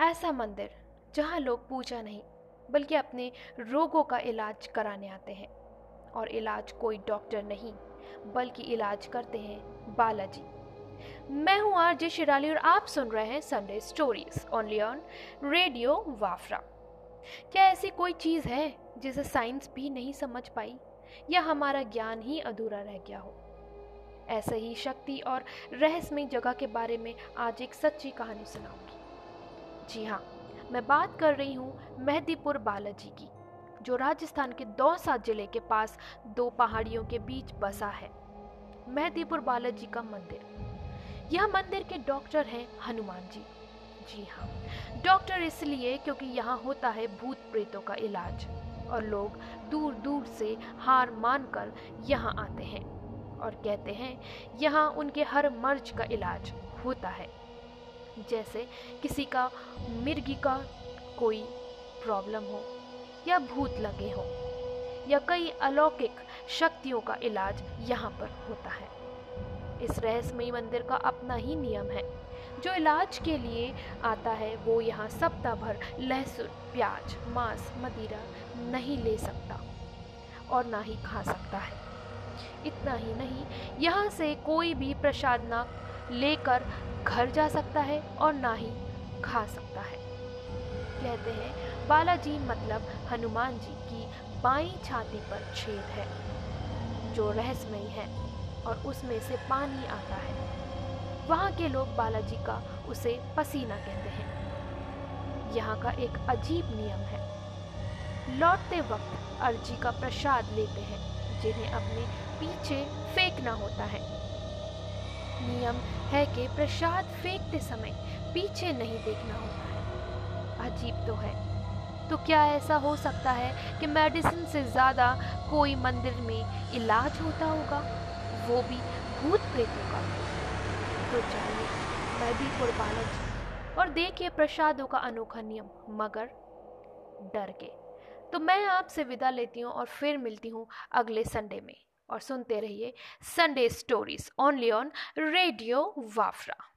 ऐसा मंदिर जहाँ लोग पूजा नहीं, बल्कि अपने रोगों का इलाज कराने आते हैं। और इलाज कोई डॉक्टर नहीं, बल्कि इलाज करते हैं बालाजी। मैं हूँ आरजे शिराली और आप सुन रहे हैं Sunday stories only on radio Wafra क्या ऐसी कोई चीज़ है जिसे साइंस भी नहीं समझ पाई, या हमारा ज्ञान ही अधूरा रह गया हो? ऐसे ही शक्ति और रहस्यमय जगह के बारे में आज एक सच्ची कहानी सुनाऊँगी। जी हाँ मैं बात कर रही हूँ मेहदीपुर बालाजी की, जो राजस्थान के दौसा ज़िले के पास दो पहाड़ियों के बीच बसा है। मेहदीपुर बालाजी का मंदिर। यह मंदिर के डॉक्टर हैं हनुमान जी। जी हाँ डॉक्टर इसलिए क्योंकि यहाँ होता है भूत प्रेतों का इलाज और लोग दूर दूर से हार मानकर यहाँ आते हैं और कहते हैं, यहाँ उनके हर मर्ज का इलाज होता है। जैसे किसी का मिर्गी का कोई प्रॉब्लम हो, या भूत लगे हो, या कई अलौकिक शक्तियों का इलाज यहाँ पर होता है। इस रहस्यमयी मंदिर का अपना ही नियम है। जो इलाज के लिए आता है, वो यहाँ सप्ताह भर लहसुन, प्याज, मांस, मदिरा नहीं ले सकता और ना ही खा सकता है। इतना ही नहीं, यहाँ से कोई भी प्रसाद ना लेकर घर जा सकता है और ना ही खा सकता है। कहते हैं, बालाजी मतलब हनुमान जी की बाई छाती पर छेद है, जो रहस्यमय है और उसमें से पानी आता है। वहाँ के लोग बालाजी का उसे पसीना कहते हैं। यहाँ का एक अजीब नियम है। लौटते वक्त अर्जी का प्रसाद लेते हैं, जिन्हें अपने पीछे फेंकना होता है। नियम है कि प्रसाद फेंकते समय पीछे नहीं देखना होता है। अजीब तो है। तो क्या ऐसा हो सकता है कि मेडिसिन से ज़्यादा कोई मंदिर में इलाज होता होगा? वो भी भूत प्रेतों का। तो चाहिए मैं भी कुर्बानत और देखिए प्रसादों का अनोखा नियम, मगर डर के। तो मैं आपसे विदा लेती हूँ और फिर मिलती हूँ अगले संडे में। और सुनते रहिए Sunday stories only on radio Wafra